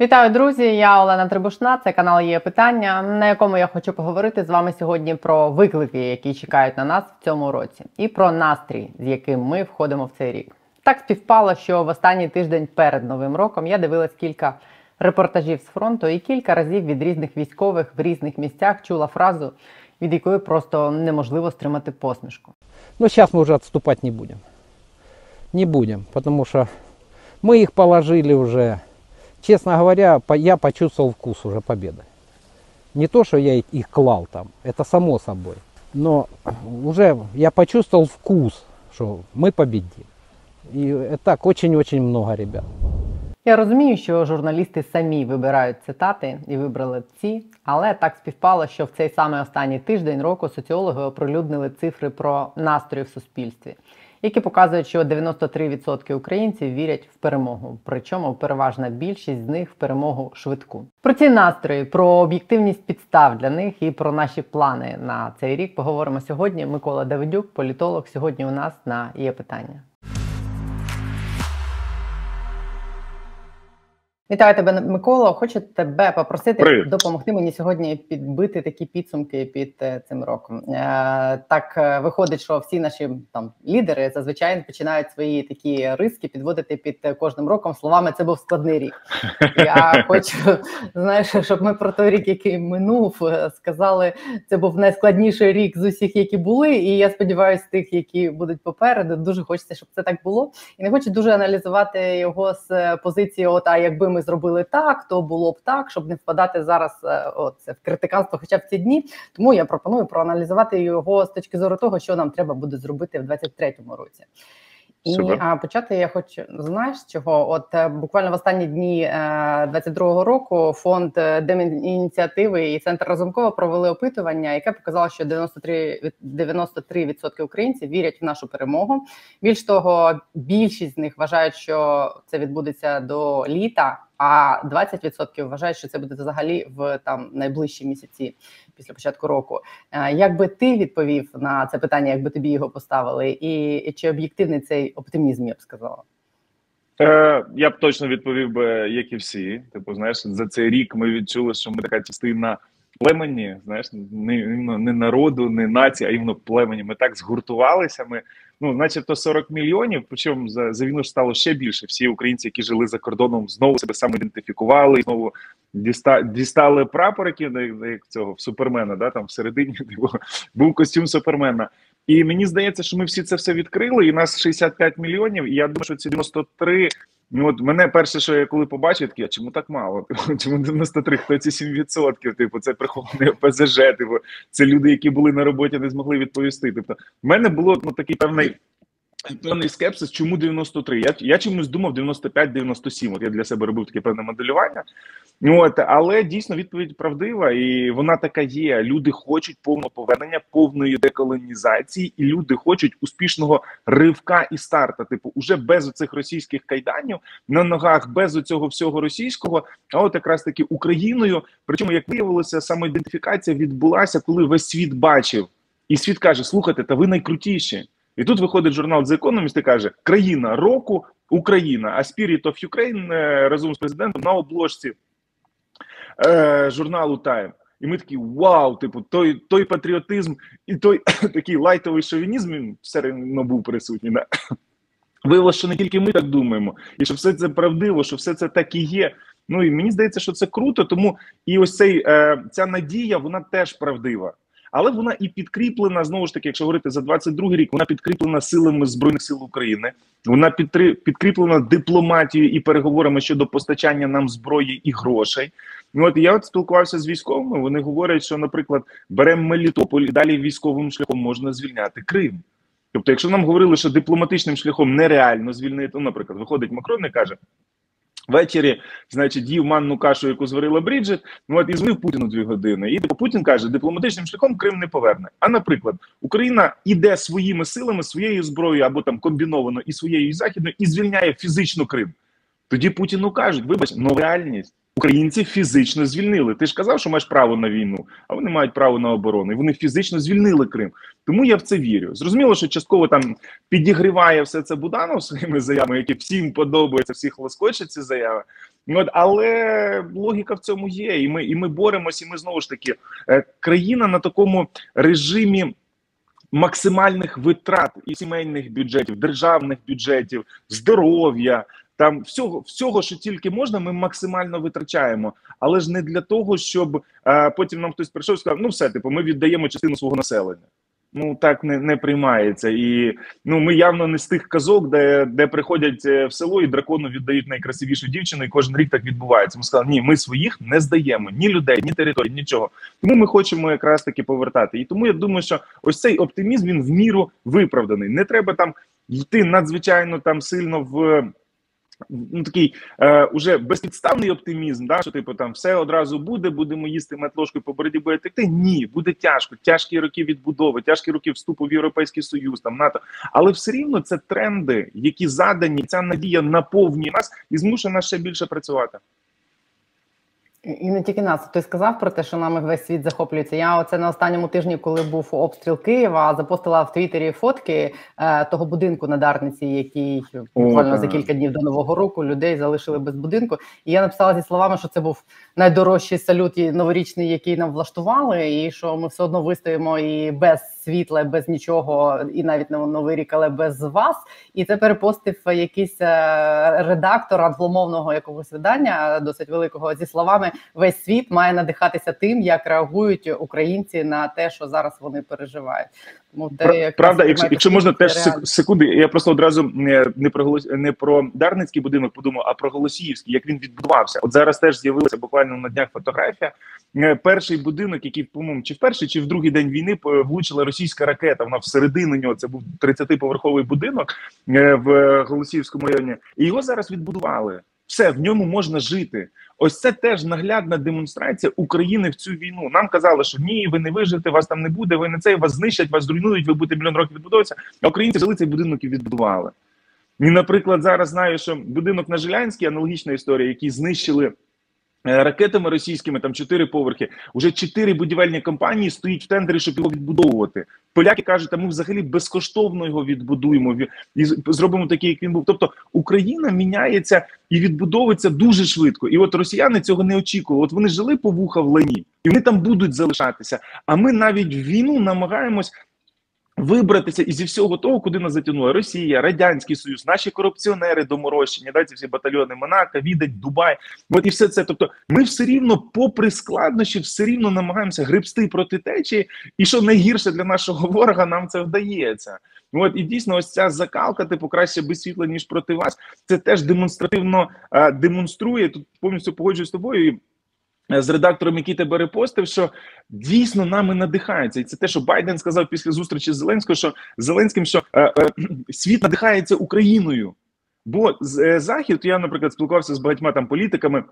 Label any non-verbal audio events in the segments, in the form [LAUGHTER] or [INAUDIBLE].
Вітаю, друзі! Я Олена Трибушна. Це канал є питання, на якому я хочу поговорити з вами сьогодні про виклики, які чекають на нас в цьому році, і про настрій, з яким ми входимо в цей рік. Так співпало, що в останній тиждень перед новим роком я дивилась кілька репортажів з фронту і кілька разів від різних військових в різних місцях чула фразу, від якої просто неможливо стримати посмішку. Но сейчас мы уже отступать не будем. Не будем, потому что мы их положили уже Честно говоря, по- я почувствовал вкус уже победы. Не то, что я их- их клал там, это само собой. Но уже я почувствовал вкус, что мы победим. И это так очень-очень много ребят. Я розумію, що журналісти самі вибирають цитати і вибрали ці, але так співпало, що в цей самий останній тиждень року соціологи оприлюднили цифри про настрої в суспільстві, які показують, що 93% українців вірять в перемогу. Причому переважна більшість з них в перемогу швидку. Про ці настрої, про об'єктивність підстав для них і про наші плани на цей рік поговоримо сьогодні. Микола Давидюк, політолог, сьогодні у нас на є питання. Вітаю тебе, Микола. Хочу тебе попросити Привіт. допомогти мені сьогодні підбити такі підсумки під е, цим роком. Е, так е, виходить, що всі наші там лідери зазвичай починають свої такі риски підводити під кожним роком словами це був складний рік. Я [LAUGHS] хочу знаєш, щоб ми про той рік, який минув, сказали, це був найскладніший рік з усіх, які були. І я сподіваюся, тих, які будуть попереду, дуже хочеться, щоб це так було. І не хочу дуже аналізувати його з позиції, от а якби ми зробили так, то було б так, щоб не впадати зараз оце це в критиканство, хоча б ці дні. Тому я пропоную проаналізувати його з точки зору того, що нам треба буде зробити в 23-му році. І а почати я хочу знаєш чого? От е, буквально в останні дні е, 22-го року фонд е, Демініціативи і центр Разумкова провели опитування, яке показало, що 93, від- 93% українців вірять в нашу перемогу. Bільш того, більшість з них вважають, що це відбудеться до літа, а 20% вважають, що це буде взагалі в там найближчі місяці після початку року. Е, Як би ти відповів на це питання, якби тобі його поставили, і, чи об'єктивний цей оптимізм, я б сказала? Е, я б точно відповів би, як і всі. Типу, знаєш, за цей рік ми відчули, що ми така частина племені, знаєш, не, не народу, не нації, а іменно племені. Ми так згуртувалися. Ми, ну, начебто 40 мільйонів, причому за, за війну ж стало ще більше. Всі українці, які жили за кордоном, знову себе самоідентифікували, знову діста, дістали прапор, який як цього супермена, да, там всередині [LAUGHS] типу, був костюм супермена. І мені здається, що ми всі це все відкрили, і нас 65 мільйонів. І я думаю, що ці 93, Ну от мене перше, що я коли побачив, таке, чому так мало? [LAUGHS] Чому 93? Хто ці 7%? Типу, це прихований ОПЗЖ, типу, це люди, які були на роботі, не змогли відповісти. Тобто, в мене було ну, такий певний. Певний скепсис, чому 93? Я, я чомусь думав 95-97. От я для себе робив таке певне моделювання. От, але дійсно відповідь правдива, і вона така є. Люди хочуть повного повернення, повної деколонізації, і люди хочуть успішного ривка і старта. Типу, уже без оцих російських кайданів на ногах, без оцього всього російського, а от якраз таки Україною. Причому, як виявилося, самоідентифікація відбулася, коли весь світ бачив, і світ каже: слухайте, та ви найкрутіші. І тут виходить журнал The Economist і каже: країна року Україна, а Spirit of Ukraine е, разом з президентом на обложці е, журналу Time. І ми такі вау, типу, той той патріотизм і той [COUGHS] такий лайтовий шовінізм він все одно був присутній. Да? [COUGHS] Виявилося, що не тільки ми так думаємо, і що все це правдиво, що все це так і є. Ну і мені здається, що це круто, тому і ось цей е, ця надія, вона теж правдива. Але вона і підкріплена знову ж таки, якщо говорити за 22 рік, вона підкріплена силами збройних сил України. Вона підтри, підкріплена дипломатією і переговорами щодо постачання нам зброї і грошей. Ну от я от спілкувався з військовими. Вони говорять, що, наприклад, беремо Мелітополь і далі військовим шляхом можна звільняти Крим. Тобто, якщо нам говорили, що дипломатичним шляхом нереально звільнити, ну, наприклад, виходить Макрон і каже. Ввечері, значить, їв манну кашу, яку зварила Бріджит, ну от і звив Путіну дві години. І типу, Путін каже, дипломатичним шляхом Крим не поверне. А наприклад, Україна іде своїми силами, своєю зброєю або там комбіновано і своєю і західною, і звільняє фізично Крим. Тоді Путіну кажуть: вибач, ну реальність. Українці фізично звільнили. Ти ж казав, що маєш право на війну, а вони мають право на оборону. І вони фізично звільнили Крим. Тому я в це вірю. Зрозуміло, що частково там підігріває все це Буданов своїми заявами, які всім подобаються, всіх лоскочать ці заяви. От, але логіка в цьому є, і ми і ми боремося, і ми знову ж таки е, країна на такому режимі. Максимальних витрат і сімейних бюджетів, державних бюджетів, здоров'я, там всього, всього, що тільки можна, ми максимально витрачаємо, але ж не для того, щоб а, потім нам хтось прийшов і сказав: ну все, типу, ми віддаємо частину свого населення. Ну так не не приймається, і ну ми явно не з тих казок, де де приходять е, в село і дракону віддають найкрасивішу дівчину, і кожен рік так відбувається. Ми сказали, ні, ми своїх не здаємо ні людей, ні територій, нічого. Тому ми хочемо якраз таки повертати. І тому я думаю, що ось цей оптимізм він в міру виправданий. Не треба там йти надзвичайно там сильно в ну такий е, уже безпідставний оптимізм, да, що типу там все одразу буде, будемо їсти метлошку по бороді буде текти. Ні, буде тяжко, тяжкі роки відбудови, тяжкі роки вступу в Європейський Союз, там НАТО. Але все рівно це тренди, які задані, ця надія наповнює нас і змушує нас ще більше працювати. І не тільки нас. Ти сказав про те, що нами весь світ захоплюється. Я оце на останньому тижні, коли був обстріл Києва, запостила в Твіттері фотки е, того будинку на Дарниці, який буквально за кілька днів до нового року людей залишили без будинку. І я написала зі словами, що це був найдорожчий салют новорічний, який нам влаштували, і що ми все одно вистоїмо і без світла, без нічого, і навіть на новий рік, але без вас. І це перепостив якийсь е, редактор англомовного якогось видання, досить великого, зі словами: весь світ має надихатися тим, як реагують українці на те, що зараз вони переживають. Тому те, правда, якщо якщо можна теж секунди, я просто одразу не не про голос не про Дарницький будинок подумав, а про Голосіївський, як він відбудувався. От зараз теж з'явилася буквально на днях фотографія. Е, перший будинок, який по-моєму, чи в перший, чи в другий день війни влучила російська ракета. Вона всередину нього це був 30-поверховий будинок е, в Голосіївському районі, і його зараз відбудували. Все в ньому можна жити. Ось це теж наглядна демонстрація України в цю війну. Нам казали, що ні, ви не виживете, вас там не буде. Ви не цей вас знищать, вас зруйнують, ви будете мільйон років відбудовуватися. А українці взяли цей будинок і відбудували. І, наприклад, зараз знаю, що будинок на Жилянській аналогічна історія, який знищили. Е, ракетами російськими там чотири поверхи. Уже чотири будівельні компанії стоїть в тендері, щоб його відбудовувати. Поляки кажуть, а ми взагалі безкоштовно його відбудуємо і зробимо такий, як він був. Тобто Україна міняється і відбудовується дуже швидко. І от росіяни цього не очікували. От вони жили по вуха в лені, і вони там будуть залишатися. А ми навіть війну намагаємось Вибратися із всього того, куди нас затягнула Росія, Радянський Союз, наші корупціонери доморощені, да, ці всі батальйони Монако, Відень, Дубай. От і все це. Тобто, ми все рівно, попри складнощі, все рівно намагаємося гребсти проти течії, і що найгірше для нашого ворога, нам це вдається. От і дійсно, ось ця закалка, типу краще без світла ніж проти вас. Це теж демонстративно а, демонструє тут. Повністю погоджуюсь з тобою. Е, з редактором, який тебе репостив, що дійсно нами надихається, і це те, що Байден сказав після зустрічі з Зеленського, що Зеленським, що е, е, світ надихається Україною. Бо е, захід, я, наприклад, спілкувався з багатьма там політиками.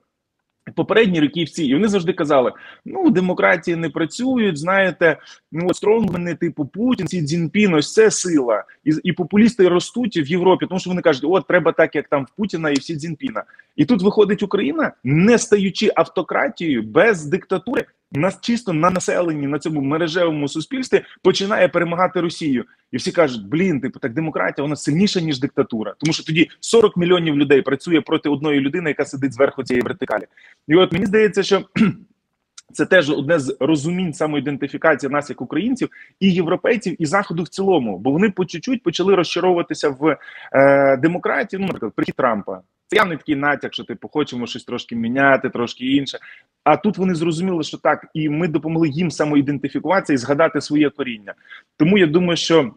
Попередні роки всі, і вони завжди казали: ну демократії не працюють. Знаєте, ну от стронгмени, типу Путін, Сі Цзіньпін, ось це сила, і і популісти ростуть в Європі, тому що вони кажуть, от треба так, як там в Путіна і в Сі Цзіньпіна. І тут виходить Україна, не стаючи автократією без диктатури, нас чисто на населенні на цьому мережевому суспільстві починає перемагати Росію, і всі кажуть: блін, типу так демократія вона сильніша ніж диктатура, тому що тоді 40 мільйонів людей працює проти одної людини, яка сидить зверху цієї вертикалі. І от мені здається, що. [CLEARS THROAT] Це теж одне з розумінь самоідентифікації нас як українців і європейців, і заходу в цілому, бо вони по чуть-чуть почали розчаровуватися в е, демократії. Ну, наприклад, прихід Трампа. Явний такий натяк, що типу хочемо щось трошки міняти, трошки інше. А тут вони зрозуміли, що так, і ми допомогли їм самоідентифікуватися і згадати своє коріння. Тому я думаю, що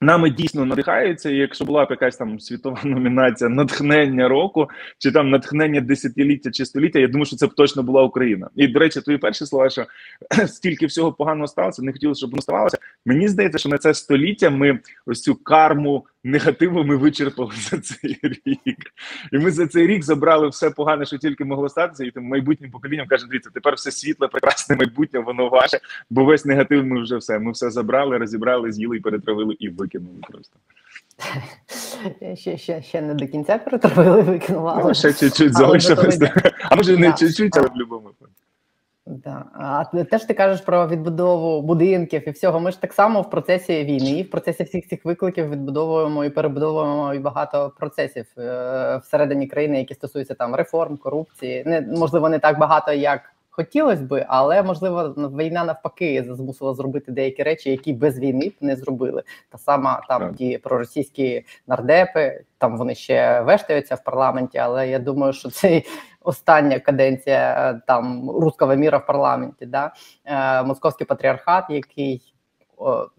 нами дійсно надихаються. і Якщо була б якась там світова [LAUGHS] номінація натхнення року, чи там натхнення десятиліття чи століття, я думаю, що це б точно була Україна. І до речі, твої перші слова, що [CLEARS THROAT] стільки всього поганого сталося, не хотілося, щоб воно ставалося. Мені здається, що на це століття ми ось цю карму негативу ми вичерпали за цей рік, і ми за цей рік забрали все погане, що тільки могло статися, і тим майбутнім поколінням каже: дивіться, тепер все світле, прекрасне майбутнє, воно ваше, бо весь негатив ми вже все. Ми все забрали, розібрали, з'їли і перетравили і викинули просто. [LAUGHS] Ще ще, ще не до кінця перетравили, викинули. Ну, ще чуть-чуть залишилось. А може не чуть-чуть, але в будь-якому випадку. Да. А теж ти кажеш про відбудову будинків і всього. Ми ж так само в процесі війни, і в процесі всіх цих викликів відбудовуємо і перебудовуємо і багато процесів е, всередині країни, які стосуються там реформ, корупції. Не можливо, не так багато, як хотілося би, але можливо війна навпаки змусила зробити деякі речі, які без війни б не зробили. Та сама там ті проросійські нардепи, там вони ще вештаються в парламенті, але я думаю, що це остання каденція е, там руского міра в парламенті. Да? Е, Московський патріархат, який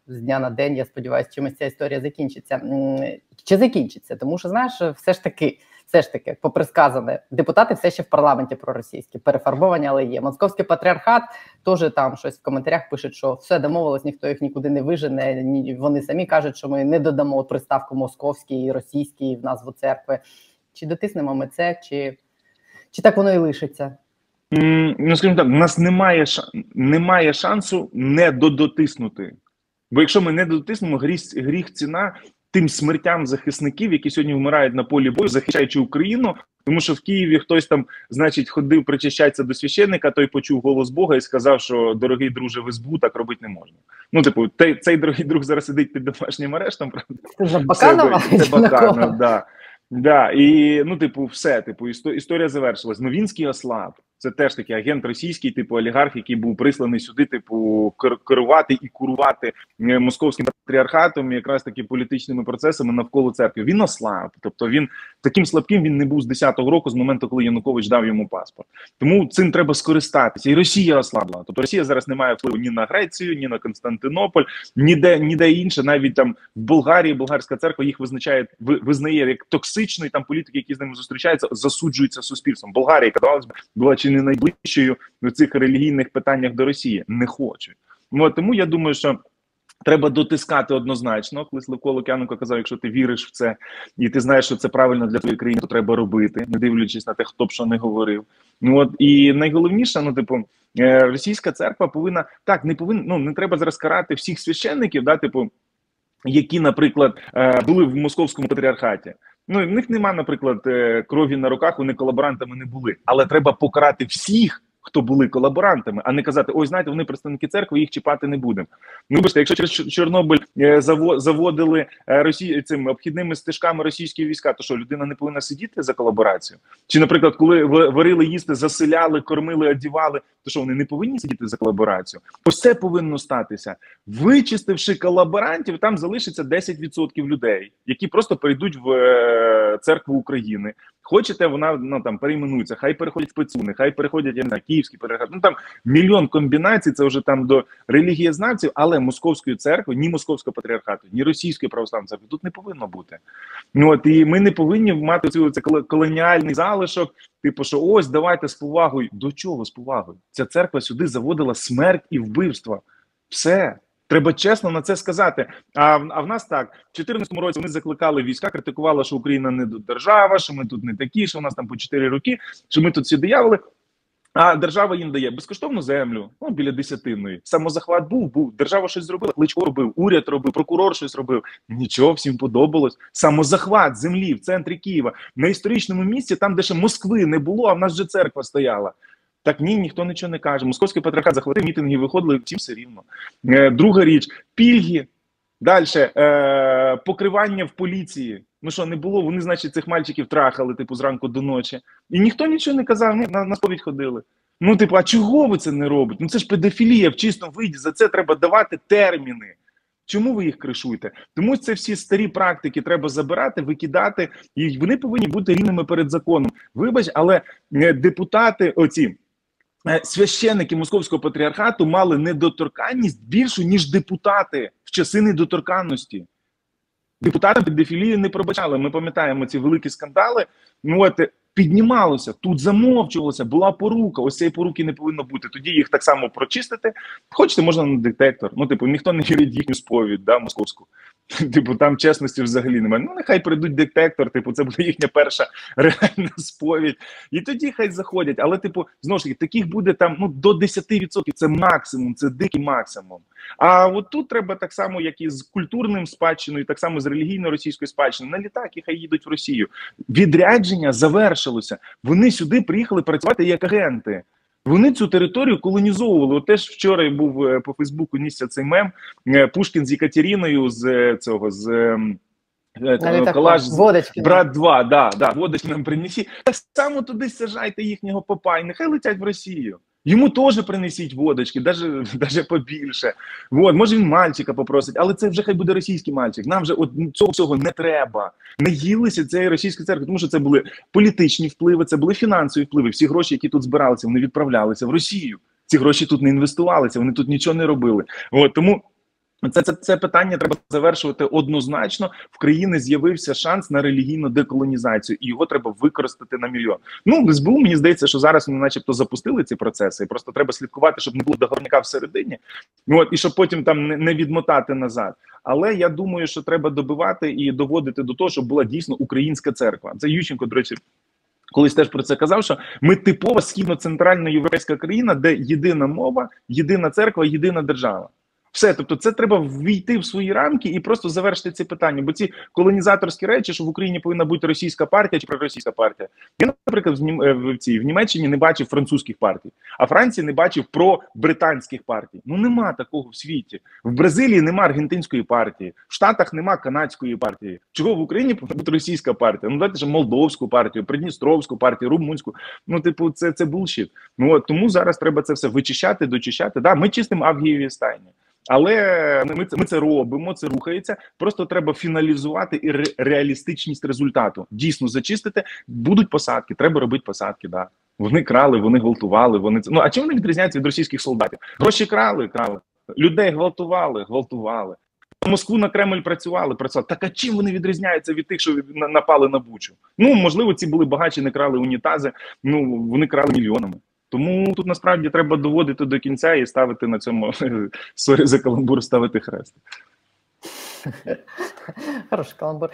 з дня на день, я сподіваюся, чимось ця історія закінчиться. Чи закінчиться? Тому що знаєш, все ж таки все ж таки, попри сказане, депутати все ще в парламенті проросійські, перефарбовані, але є. Московський патріархат теж там щось в коментарях пишуть, що все домовилось, ніхто їх нікуди не вижене. Ні, вони самі кажуть, що ми не додамо приставку московський і російський в назву церкви. Чи дотиснемо ми це, чи, чи так воно і лишиться? ну, скажімо так, у нас немає немає шансу не додотиснути. Бо якщо ми не дотиснемо, гріх, гріх ціна тим смертям захисників, які сьогодні вмирають на полі бою, захищаючи Україну. Тому що в Києві хтось там, значить, ходив причащатися до священника, той почув голос Бога і сказав, що дорогий друже, в СБУ так робити не можна. Ну, типу, цей, цей дорогий друг зараз сидить під домашнім арештом. Правда, це Баканова? Це, це Баканов, да. Да, і ну, типу, все, типу, історія завершилась. Новінський ослаб. Це теж такий агент російський, типу олігарх, який був присланий сюди, типу, керувати і курувати московським патріархатом, і якраз таки політичними процесами навколо церкви. Він ослаб, тобто він таким слабким він не був з 10-го року, з моменту, коли Янукович дав йому паспорт. Тому цим треба скористатися. І Росія ослабла. Тобто Росія зараз не має впливу ні на Грецію, ні на Константинополь, ніде ніде інше. Навіть там в Болгарії болгарська церква їх визначає, визнає як токсичний. Там політики, які з ними зустрічаються, засуджуються суспільством. Болгарія казалось була чи не найближчою в цих релігійних питаннях до Росії. Не хочуть. Ну тому я думаю, що. Треба дотискати однозначно, коли Славко Лук'яненко казав, якщо ти віриш в це, і ти знаєш, що це правильно для твоєї країни, то треба робити, не дивлячись на те, хто б що не говорив. Ну от і найголовніше, ну типу, е, російська церква повинна так, не повинна ну не треба зараз карати всіх священників, да, типу, які, наприклад, е, були в московському патріархаті. Ну в них нема, наприклад, е, крові на руках, вони колаборантами не були, але треба покарати всіх хто були колаборантами, а не казати, ой, знаєте, вони представники церкви, їх чіпати не будемо. Ну, вибачте, якщо через Чорнобиль е, заводили е, Росії цими обхідними стежками російські війська, то що людина не повинна сидіти за колаборацію? Чи, наприклад, коли варили їсти, заселяли, кормили, одівали, то що вони не повинні сидіти за колаборацію? Ось це повинно статися. Вичистивши колаборантів, там залишиться 10% людей, які просто перейдуть в е, церкву України. Хочете, вона ну там перейменується, хай переходять в Пецуни, хай переходять я не знаю, київські переход. Ну там мільйон комбінацій. Це вже там до релігієзнавців, але московської церкви, ні московського патріархату, ні російської православної церкви тут не повинно бути. Ну от і ми не повинні мати цю це колоніальний залишок. Типу, що ось давайте з повагою. До чого з повагою? Ця церква сюди заводила смерть і вбивства. Все. Треба чесно на це сказати. А а в нас так в 2014 році вони закликали війська, критикували, що Україна не держава, що ми тут не такі, що у нас там по 4 роки, що ми тут всі дияволи. А держава їм дає безкоштовну землю, ну біля десятинної. Самозахват був, був. Держава щось зробила, кличко робив, уряд робив, прокурор щось робив. Нічого всім подобалось. Самозахват землі в центрі Києва на історичному місці, там де ще Москви не було, а в нас вже церква стояла. Так ні, ніхто нічого не каже. Московський патріархат захватив мітинги, виходили всім все рівно. Е, друга річ пільги. Далі е, покривання в поліції. Ну що не було? Вони, значить, цих мальчиків трахали, типу, зранку до ночі. І ніхто нічого не казав, ні, на, на сповідь ходили. Ну, типу, а чого ви це не робите? Ну це ж педофілія в чистому виді. За це треба давати терміни. Чому ви їх кришуєте? Тому це всі старі практики треба забирати, викидати, і вони повинні бути рівними перед законом. Вибач, але е, депутати, оці священники московського патріархату мали недоторканність більшу, ніж депутати в часи недоторканності. Депутати педофілії не пробачали. Ми пам'ятаємо ці великі скандали. Ну от піднімалося, тут замовчувалося, була порука. Ось цієї поруки не повинно бути. Тоді їх так само прочистити. Хочете, можна на детектор. Ну, типу, ніхто не вірить їхню сповідь, да, московську. [LAUGHS] Типу, там чесності взагалі немає. Ну, нехай прийдуть детектор, типу, це буде їхня перша [LAUGHS] реальна сповідь. І тоді хай заходять. Але, типу, знову ж таки, таких буде там ну, до 10%. Це максимум, це дикий максимум. А от тут треба так само, як і з культурним спадщиною, так само з релігійно російською спадщиною, на літаки хай їдуть в Росію. Відрядження завершилося. Вони сюди приїхали працювати як агенти. Вони цю територію колонізовували. От теж вчора я був е, по Фейсбуку нісся цей мем е, Пушкін з Екатеріною з е, цього з ем, водочки. брат 2, да, да, водочки нам принесі. Так само туди сажайте їхнього попа, і нехай летять в Росію. Йому теж принесіть водочки, даже, [LAUGHS] даже побільше. Вот, може він мальчика попросить, але це вже хай буде російський мальчик. Нам вже от цього всього не треба. Не їлися цієї російської церкви, тому що це були політичні впливи, це були фінансові впливи. Всі гроші, які тут збиралися, вони відправлялися в Росію. Ці гроші тут не інвестувалися, вони тут нічого не робили. От тому. Це, це це питання треба завершувати однозначно. В країни з'явився шанс на релігійну деколонізацію, і його треба використати на мільйон. Ну СБУ мені здається, що зараз вони, начебто, запустили ці процеси. і Просто треба слідкувати, щоб не було договорняка всередині. От і щоб потім там не, не відмотати назад. Але я думаю, що треба добивати і доводити до того, щоб була дійсно українська церква. Це Ющенко, до речі. Колись теж про це казав, що ми типова східно-центральна європейська країна, де єдина мова, єдина церква, єдина держава. Все, тобто, це треба ввійти в свої рамки і просто завершити ці питання. Бо ці колонізаторські речі, що в Україні повинна бути російська партія чи проросійська партія. Я, наприклад, в. Е, в цій в Німеччині не бачив французьких партій, а Франції не бачив про-британських партій. Ну нема такого в світі. В Бразилії нема аргентинської партії, в Штатах нема канадської партії. Чого в Україні повинна бути російська партія? Ну давайте ж молдовську партію, придністровську партію, румунську. Ну, типу, це це булшіт. Ну от тому зараз треба це все вичищати, дочищати. Да, ми чистимо Авгієві стайні. Але ми це ми це робимо, це рухається. Просто треба фіналізувати і ре, реалістичність результату. Дійсно зачистити. Будуть посадки, треба робити посадки. Да. Вони крали, вони гвалтували. Вони це ну а чим вони відрізняються від російських солдатів? Гроші крали, крали людей гвалтували, гвалтували. Москву на Кремль працювали, працювали. Так а чим вони відрізняються від тих, що напали на Бучу? Ну можливо, ці були багачі, не крали унітази. Ну вони крали мільйонами. Тому тут насправді треба доводити до кінця і ставити на цьому [LAUGHS] sorry за каламбур, ставити хрест. [LAUGHS] Хороший каламбур.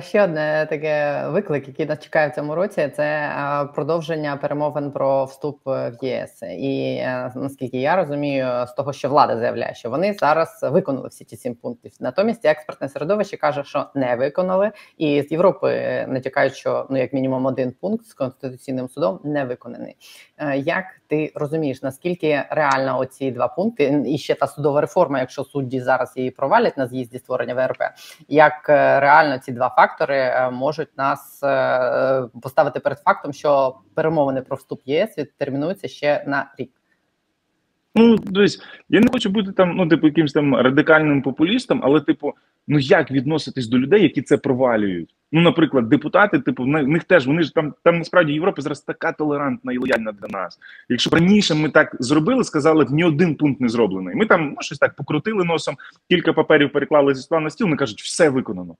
Ще одне таке виклик, який нас чекає в цьому році, це продовження перемовин про вступ в ЄС. І е, наскільки я розумію, з того, що влада заявляє, що вони зараз виконали всі ці сім пунктів. Натомість експертне середовище каже, що не виконали, і з Європи натякають, що ну як мінімум один пункт з конституційним судом не виконаний. Е, як ти розумієш, наскільки реально оці два пункти і ще та судова реформа, якщо судді зараз її провалять на з'їзді створення ВРП, як е, реально ці два фактори е, можуть нас поставити перед фактом, що перемовини про вступ ЄС відтермінуються ще на рік? Ну, дивись, я не хочу бути там, ну, типу, якимось там радикальним популістом, але, типу, ну як відноситись до людей, які це провалюють? Ну, наприклад, депутати, типу, в них теж вони ж там там насправді Європа зараз така толерантна і лояльна для нас. Якщо раніше ми так зробили, сказали, б ні один пункт не зроблений. Ми там ну, щось так покрутили носом, кілька паперів переклали зі стола на стіл. Вони кажуть, все виконано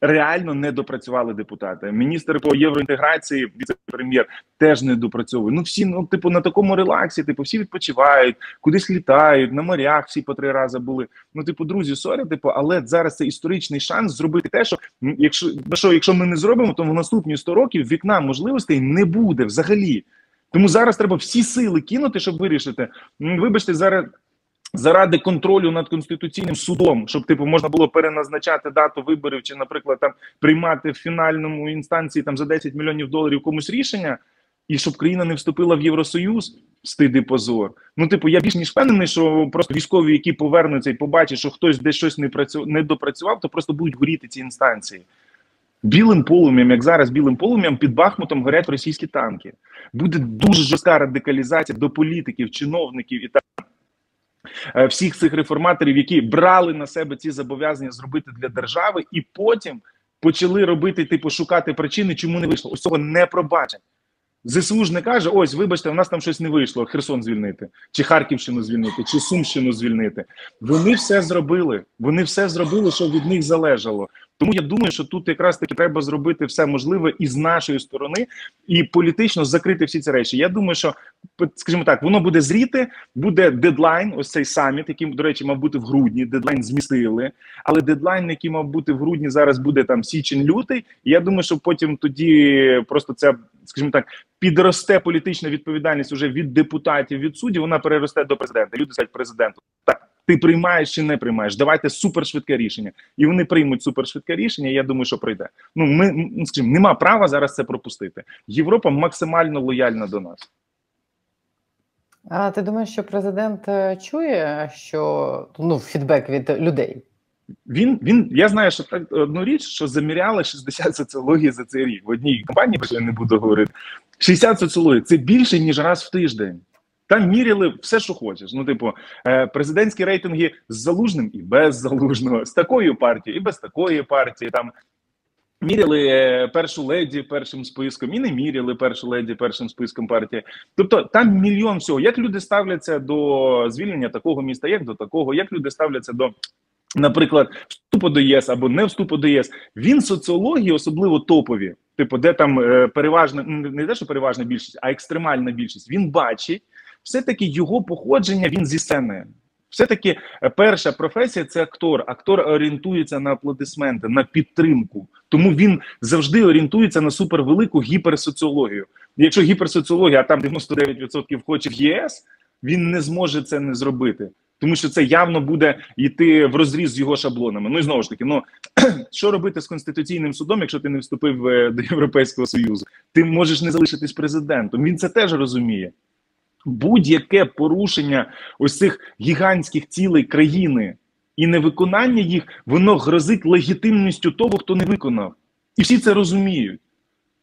реально не допрацювали депутати. Міністр по євроінтеграції, віце-прем'єр, теж не допрацьовує. Ну всі ну, типу, на такому релаксі, типу, всі відпочивають, кудись літають, на морях всі по три рази були. Ну, типу, друзі, sorry, типу, але зараз це історичний шанс зробити те, що якщо що, якщо ми не зробимо, то в наступні 100 років вікна можливостей не буде взагалі. Тому зараз треба всі сили кинути, щоб вирішити. Вибачте, зараз Заради контролю над конституційним судом, щоб типу можна було переназначати дату виборів, чи, наприклад, там приймати в фінальному інстанції там за 10 мільйонів доларів комусь рішення, і щоб країна не вступила в Євросоюз, стид і позор. Ну, типу, я більш ніж впевнений, що просто військові, які повернуться і побачать, що хтось десь щось не працю... не допрацював, то просто будуть горіти ці інстанції. Білим полум'ям, як зараз білим полум'ям, під Бахмутом горять російські танки. Буде дуже жорстка радикалізація до політиків, чиновників і так. Е, всіх цих реформаторів, які брали на себе ці зобов'язання зробити для держави, і потім почали робити, типу, шукати причини, чому не вийшло. Ось цього не пробачать. ЗСУ ж не каже: ось, вибачте, у нас там щось не вийшло. Херсон звільнити, чи Харківщину звільнити, чи Сумщину звільнити. Вони все зробили. Вони все зробили, що від них залежало. Тому я думаю, що тут якраз таки треба зробити все можливе і з нашої сторони, і політично закрити всі ці речі. Я думаю, що скажімо так, воно буде зріти, буде дедлайн. Ось цей саміт, який, до речі, мав бути в грудні. Дедлайн змістили, але дедлайн, який мав бути в грудні, зараз буде там січень-лютий. І я думаю, що потім тоді просто ця, скажімо так, підросте політична відповідальність уже від депутатів від суддів, Вона переросте до президента. Люди скажуть президенту так ти приймаєш чи не приймаєш. Давайте супершвидке рішення, і вони приймуть супершвидке рішення. Я думаю, що пройде. Ну ми ну, скажімо, нема права зараз це пропустити. Європа максимально лояльна до нас. А ти думаєш, що президент е, чує, що ну фідбек від людей? Він він я знаю, що так одну річ, що заміряли 60 соціологій за цей рік в одній компанії, про я не буду говорити. 60 соціологій це більше ніж раз в тиждень. Там міряли все, що хочеш. Ну, типу, е, президентські рейтинги з залужним і без залужного, з такою партією і без такої партії. Там міряли е, першу леді першим списком і не міряли першу леді першим списком партії. Тобто там мільйон всього. Як люди ставляться до звільнення такого міста, як до такого, як люди ставляться до. Наприклад, вступу до ЄС або не вступу до ЄС, він соціології, особливо топові, типу, де там е, переважна не те, що переважна більшість, а екстремальна більшість. Він бачить, все-таки його походження він зі сцени. Все-таки е, перша професія це актор. Актор орієнтується на аплодисменти, на підтримку. Тому він завжди орієнтується на супервелику гіперсоціологію. Якщо гіперсоціологія, а там 99% хоче в ЄС, він не зможе це не зробити. Тому що це явно буде йти в розріз з його шаблонами. Ну і знову ж таки, ну [CLEARS THROAT] що робити з конституційним судом, якщо ти не вступив е, до Європейського союзу? Ти можеш не залишитись президентом. Він це теж розуміє будь-яке порушення ось цих гігантських цілей країни і невиконання їх, воно грозить легітимністю того, хто не виконав. І всі це розуміють.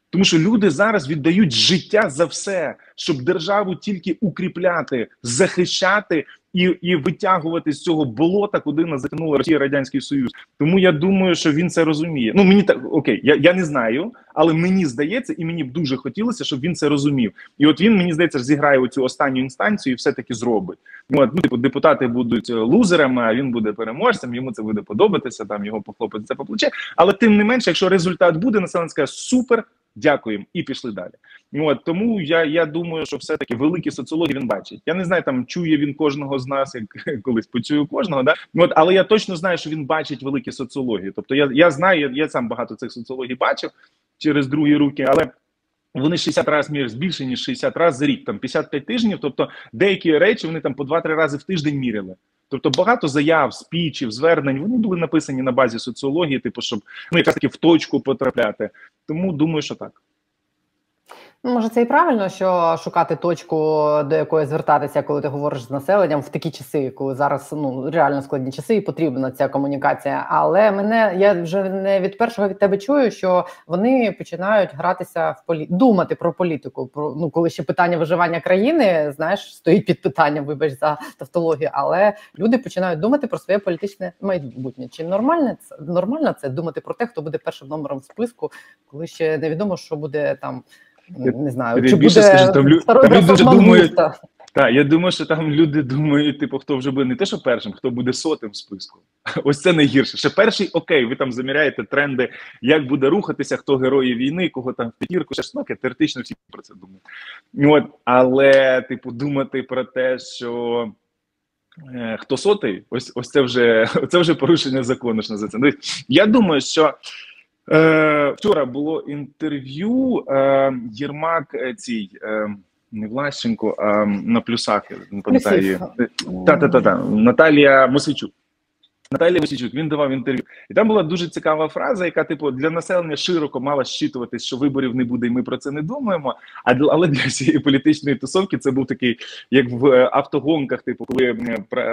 Тому що люди зараз віддають життя за все, щоб державу тільки укріпляти, захищати і і витягувати з цього болота, куди нас затягнула Росія Радянський Союз. Тому я думаю, що він це розуміє. Ну мені так окей, я я не знаю, але мені здається, і мені б дуже хотілося, щоб він це розумів. І от він мені здається, зіграє оцю останню інстанцію і все таки зробить. Ну, ну типу, депутати будуть лузерами, а він буде переможцем. Йому це буде подобатися. Там його похлопить це по плече. Але тим не менше, якщо результат буде, населення скаже супер дякуємо і пішли далі. От тому я я думаю, що все таки великі соціологи він бачить. Я не знаю, там чує він кожного з нас, як [LAUGHS] колись почую кожного. Да от але я точно знаю, що він бачить великі соціології. Тобто, я я знаю, я, я сам багато цих соціологій бачив через другі руки, але. Вони 60 разів міряють більше ніж 60 разів за рік, там 55 тижнів. Тобто деякі речі вони там по 2-3 рази в тиждень міряли. Тобто багато заяв, спічів, звернень вони були написані на базі соціології, типу, щоб ну якраз таки в точку потрапляти. Тому думаю, що так. Може, це і правильно, що шукати точку, до якої звертатися, коли ти говориш з населенням в такі часи, коли зараз ну реально складні часи, і потрібна ця комунікація. Але мене я вже не від першого від тебе чую, що вони починають гратися в полі... думати про політику. Про ну, коли ще питання виживання країни, знаєш, стоїть під питанням, вибач за тавтологію, але люди починають думати про своє політичне майбутнє. Чи нормально це нормально це думати про те, хто буде першим номером в списку, коли ще невідомо, що буде там не знаю, чи буде скажу, там, лю... там люди думають. Так, я думаю, що там люди думають, типу, хто вже буде не те, що першим, хто буде сотим в списку. [LAUGHS] Ось це найгірше. Ще перший окей, ви там заміряєте тренди, як буде рухатися, хто герої війни, кого там в п'ятірку. Ще ну, теоретично всі про це думають. От, але, типу, думати про те, що. Е, хто сотий, ось ось це вже [LAUGHS] це вже порушення закону. що це. Я думаю, що Е, Вчора було інтерв'ю е, Єрмак е, цій е, не Влащенко, а на плюсах не пам'ятаю. Та-та-та, Наталія Мосичук. Наталія Мосичук, він давав інтерв'ю, і там була дуже цікава фраза, яка типу для населення широко мала щитуватись, що виборів не буде, і ми про це не думаємо. А але для всієї політичної тусовки це був такий, як в е, автогонках, типу, коли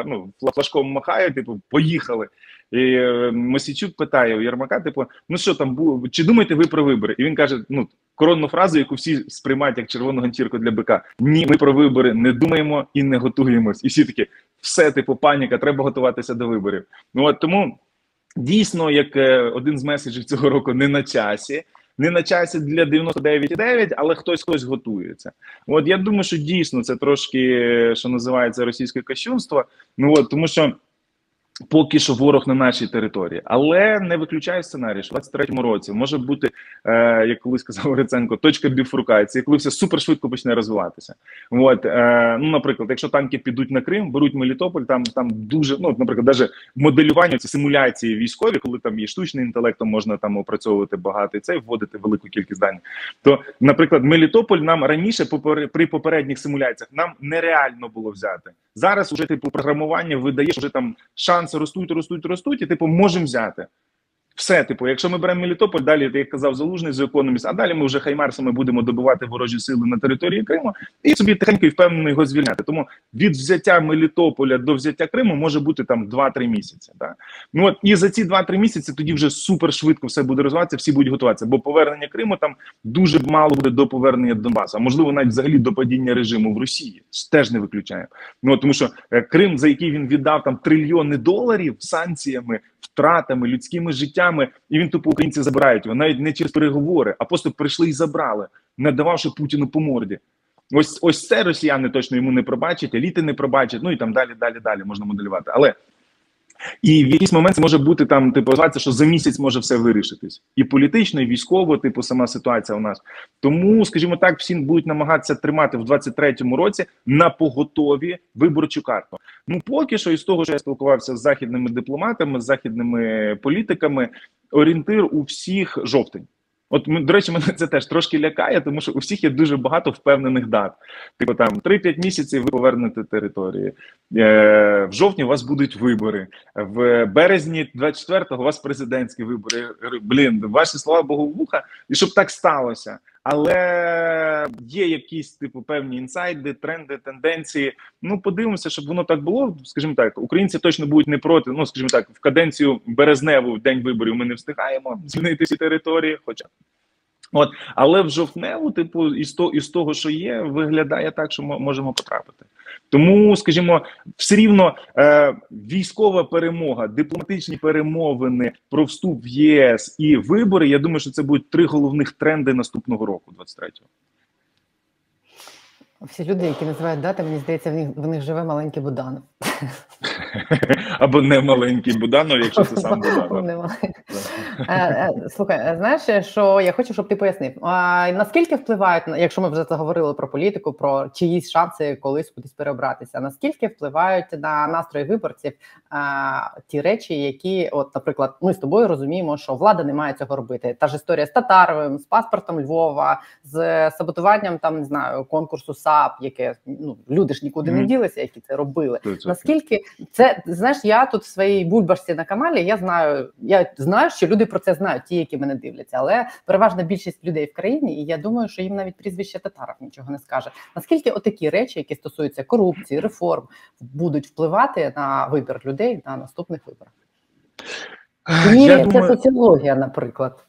ну, флажком махають, типу, поїхали. І е, Мосічук питає у Єрмака: типу, ну що там чи думаєте ви про вибори? І він каже: ну коронну фразу, яку всі сприймають як червону ганчірку для бика. Ні, ми про вибори не думаємо і не готуємось. І всі такі, все, типу, паніка, треба готуватися до виборів. Ну от тому дійсно, як е, один з меседжів цього року, не на часі. Не на часі для 99,9, але хтось хтось готується. От я думаю, що дійсно це трошки що називається російське кощунство. Ну от тому що. Поки що ворог на нашій території, але не виключає сценарій, що в 23-му році може бути, е, як колись сказав Гриценко, точка біфуркації, коли все супер швидко почне розвиватися. От е, ну, наприклад, якщо танки підуть на Крим, беруть Мелітополь, там там дуже ну, наприклад, навіть моделювання ці симуляції військові, коли там є штучний інтелект, то можна там опрацьовувати багато і це вводити велику кількість даних. То, наприклад, Мелітополь нам раніше при попередніх симуляціях нам нереально було взяти. Зараз уже типу програмування видає, що вже там шанси ростуть, ростуть, ростуть, і типу можемо взяти. Все, типу, якщо ми беремо Мелітополь, далі, як казав Залужний з економіст, а далі ми вже хаймарсами будемо добивати ворожі сили на території Криму і собі тихенько і впевнено його звільняти. Тому від взяття Мелітополя до взяття Криму може бути там 2-3 місяці. Так? Ну от і за ці 2-3 місяці тоді вже супер швидко все буде розвиватися, всі будуть готуватися. Бо повернення Криму там дуже мало буде до повернення Донбасу, а можливо, навіть взагалі до падіння режиму в Росії. Теж не виключаємо. Ну тому що е, Крим, за який він віддав там трильйони доларів санкціями втратами, людськими життями, і він тупо українці забирають його навіть не через переговори, а просто прийшли і забрали, не дававши Путіну по морді. Ось ось це росіяни точно йому не пробачать, еліти не пробачать. Ну і там далі, далі, далі можна моделювати. Але і в якийсь момент може бути там, типу, що за місяць може все вирішитись, і політично, і військово, типу, сама ситуація у нас. Тому, скажімо так, всі будуть намагатися тримати в 23-му році на поготові виборчу карту. Ну поки що, із того, що я спілкувався з західними дипломатами, з західними політиками, орієнтир у всіх жовтень. От до речі, мене це теж трошки лякає, тому що у всіх є дуже багато впевнених дат. Типу там 3-5 місяців ви повернете території. Е, В жовтні у вас будуть вибори. В березні 24-го у вас президентські вибори. Блін, ваші слова Богу вуха, і щоб так сталося. Але є якісь типу певні інсайди, тренди, тенденції. Ну, подивимося, щоб воно так було. Скажімо так, українці точно будуть не проти. Ну, скажімо так, в каденцію березневу в день виборів ми не встигаємо змінити ці території. Хоча от, але в жовтневу, типу, із того, із того, що є, виглядає так, що ми можемо потрапити. Тому, скажімо, все рівно е, військова перемога, дипломатичні перемовини про вступ в ЄС і вибори. Я думаю, що це будуть три головних тренди наступного року, 23-го. Всі люди, які називають дати, мені здається, в них в них живе маленький Буданов. [LAUGHS] Або не маленький Буданов, якщо це сам [LAUGHS] Буданов. Е, е, слухай, е, знаєш, що я хочу, щоб ти пояснив. Наскільки впливають, якщо ми вже заговорили про політику, про чиїсь шанси колись кудись переобратися, наскільки впливають на настрої виборців ті речі, які, от, наприклад, ми з тобою розуміємо, що влада не має цього робити. Та ж історія з Татаровим, з паспортом Львова, з саботуванням там не знаю конкурсу САП, яке ну люди ж нікуди mm-hmm. не ділися, які це робили. Наскільки це знаєш, я тут в своїй бульбашці на каналі, я знаю, я знаю, що люди про це знають, ті, які мене дивляться, але переважна більшість людей в країні, і я думаю, що їм навіть прізвище Татаров нічого не скаже. Наскільки отакі речі, які стосуються корупції, реформ, будуть впливати на вибір людей на наступних виборах? Ні, це думаю... соціологія, наприклад.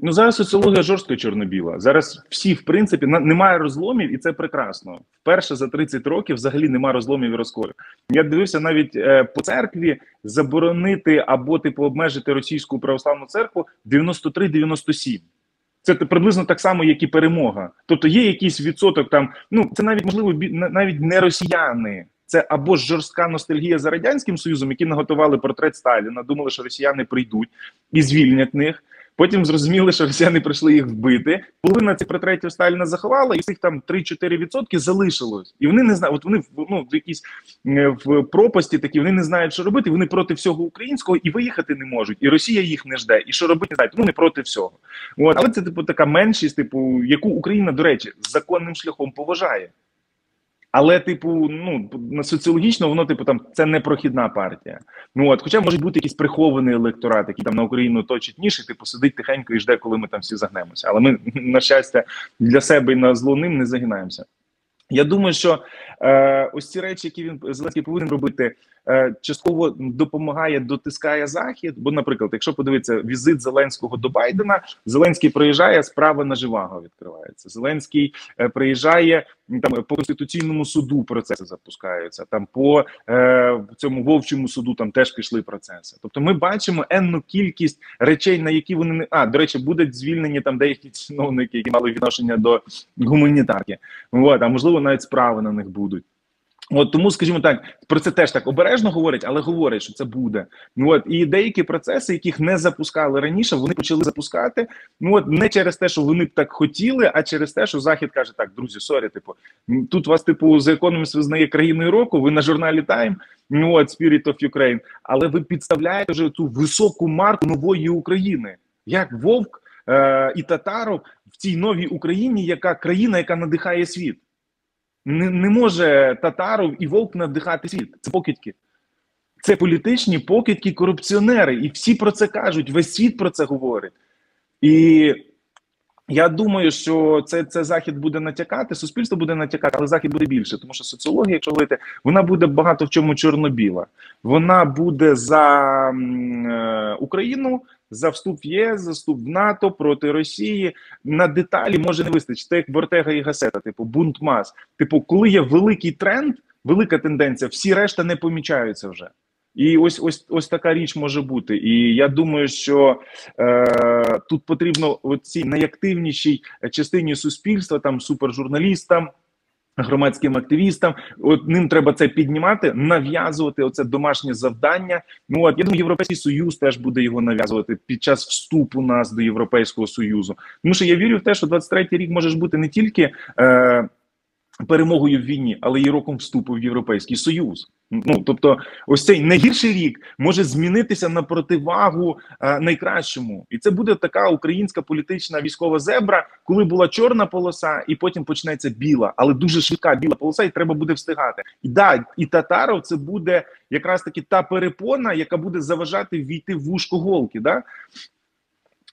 Ну зараз соціологія жорстко чорно-біла. Зараз всі, в принципі, немає розломів, і це прекрасно. Вперше за 30 років взагалі немає розломів і розколів. Я дивився навіть е, по церкві заборонити або типу обмежити російську православну церкву 93-97. Це приблизно так само, як і перемога. Тобто є якийсь відсоток там. Ну це навіть можливо навіть не росіяни. Це або жорстка ностальгія за радянським союзом, які наготували портрет Сталіна, думали, що росіяни прийдуть і звільнять них. Потім зрозуміли, що росіяни прийшли їх вбити. Половина цих портретів Сталіна заховала, і цих там 3-4% залишилось. І вони не знають. От вони ну, в якійсь в пропасті такі вони не знають, що робити. Вони проти всього українського і виїхати не можуть. І Росія їх не жде. І що робити не знають. Не проти всього. От але це типу така меншість, типу, яку Україна, до речі, законним шляхом поважає. Але, типу, ну соціологічно воно, типу, там це не прохідна партія. Ну от, хоча може бути якийсь прихований електорат, який там на Україну точить ніж, і типу сидить тихенько і жде, коли ми там всі загнемося. Але ми, [LAUGHS] на щастя, для себе і на зло ним не загинаємося. Я думаю, що е, ось ці речі, які він Зеленський повинен робити, е, частково допомагає, дотискає захід. Бо, наприклад, якщо подивитися візит Зеленського до Байдена, Зеленський приїжджає, справа на живаго відкривається. Зеленський е, приїжджає там по конституційному суду. Процеси запускаються. Там по е, цьому вовчому суду там теж пішли процеси. Тобто, ми бачимо енну кількість речей, на які вони не а до речі, будуть звільнені там деякі чиновники, які мали відношення до гуманітарки. От, а можливо, навіть справи на них будуть. От тому, скажімо так, про це теж так обережно говорять, але говорять, що це буде. Ну от і деякі процеси, яких не запускали раніше, вони почали запускати. Ну от не через те, що вони б так хотіли, а через те, що захід каже: так, друзі, sorry, типу, тут вас, типу, The Economist визнає країною року. Ви на журналі Time, ну от Spirit of Ukraine, але ви підставляєте вже ту високу марку нової України, як Вовк е- і Татаров в цій новій Україні, яка країна, яка надихає світ. Не не може татаров і вовк надихати світ. Це покидьки. Це політичні покидьки корупціонери, і всі про це кажуть. Весь світ про це говорить. І я думаю, що це це захід буде натякати, суспільство буде натякати, але захід буде більше, тому що соціологія, якщо говорити, вона буде багато в чому чорно-біла. Вона буде за е, Україну, за вступ в ЄС, за вступ в НАТО проти Росії. На деталі може не вистачити як Бортега і Гасета, типу бунт мас. Типу, коли є великий тренд, велика тенденція, всі решта не помічаються вже. І ось ось ось така річ може бути. І я думаю, що е, тут потрібно цій найактивнішій частині суспільства, там супержурналістам, громадським активістам, от ним треба це піднімати, нав'язувати оце домашнє завдання. Ну от я думаю, європейський союз теж буде його нав'язувати під час вступу нас до європейського союзу. Тому що я вірю в те, що 23-й рік може бути не тільки. Е, перемогою в війні, але й роком вступу в Європейський Союз. Ну тобто, ось цей найгірший рік може змінитися на противагу а, найкращому, і це буде така українська політична військова зебра, коли була чорна полоса, і потім почнеться біла, але дуже швидка біла полоса, і треба буде встигати. І да, і татаров це буде якраз таки та перепона, яка буде заважати війти в вушко голки. Да?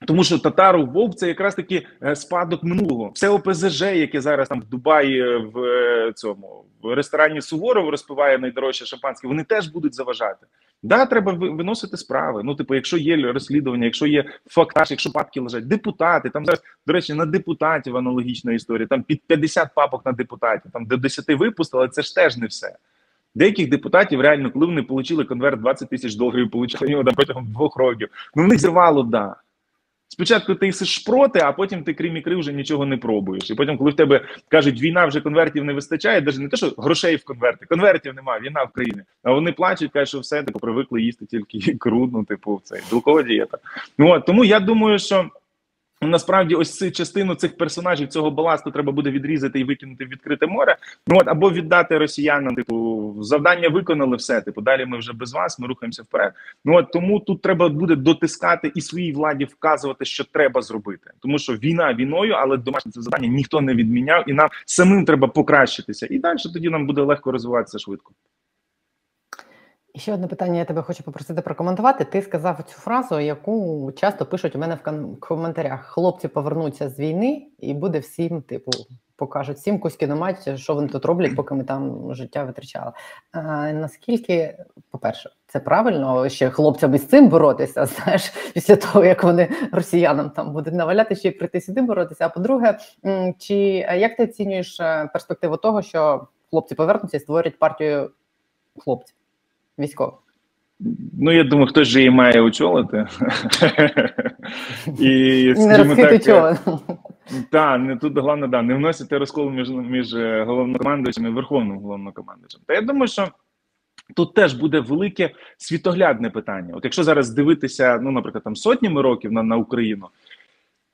Тому що татару Вовк це якраз таки е, спадок минулого. Все ОПЗЖ, яке зараз там в Дубаї е, в е, цьому в ресторані Суворов розпиває найдорожче шампанське, вони теж будуть заважати. Да, треба виносити справи. Ну, типу, якщо є розслідування, якщо є фактаж, якщо папки лежать, депутати там зараз, до речі, на депутатів аналогічна історія. Там під 50 папок на депутатів, там до 10 випустили, це ж теж не все. Деяких депутатів реально, коли вони отримали конверт 20 тисяч доларів, отримали його протягом двох років. Ну в зірвало да. Спочатку ти їсиш проти, а потім ти крім ікри вже нічого не пробуєш. І потім, коли в тебе кажуть, війна вже конвертів не вистачає, навіть не те, що грошей в конверти, конвертів немає, війна в країні. А вони плачуть, кажуть, що все типу, привикли їсти тільки ікру, ну типу, цей білкова дієта. Ну от тому я думаю, що. Насправді, ось цю частину цих персонажів цього баласту треба буде відрізати і викинути в відкрите море. Ну от або віддати росіянам. Типу, завдання виконали все. Типу, далі ми вже без вас. Ми рухаємося вперед. Ну от тому тут треба буде дотискати і своїй владі вказувати, що треба зробити, тому що війна війною, але домашнє це завдання ніхто не відміняв, і нам самим треба покращитися. І далі тоді нам буде легко розвиватися швидко. Ще одне питання, я тебе хочу попросити прокоментувати. Ти сказав цю фразу, яку часто пишуть у мене в коментарях: хлопці повернуться з війни, і буде всім, типу, покажуть всім кузьки на що вони тут роблять, поки ми там життя витрачали. А, Наскільки, по-перше, це правильно ще хлопцям із цим боротися, [LAUGHS] знаєш, після того як вони росіянам там будуть наваляти, ще й прийти сюди боротися. А по-друге, чи як ти оцінюєш е, перспективу того, що хлопці повернуться і створять партію хлопців? Військових? Ну, я думаю, хтось же її має очолити. І, Не. Так, не тут головне, да, не вносити розкол між між е, головнокомандуючим і верховним головнокомандуючим. Та я думаю, що тут теж буде велике світоглядне питання. От якщо зараз дивитися, ну, наприклад, там сотнями років на, на Україну,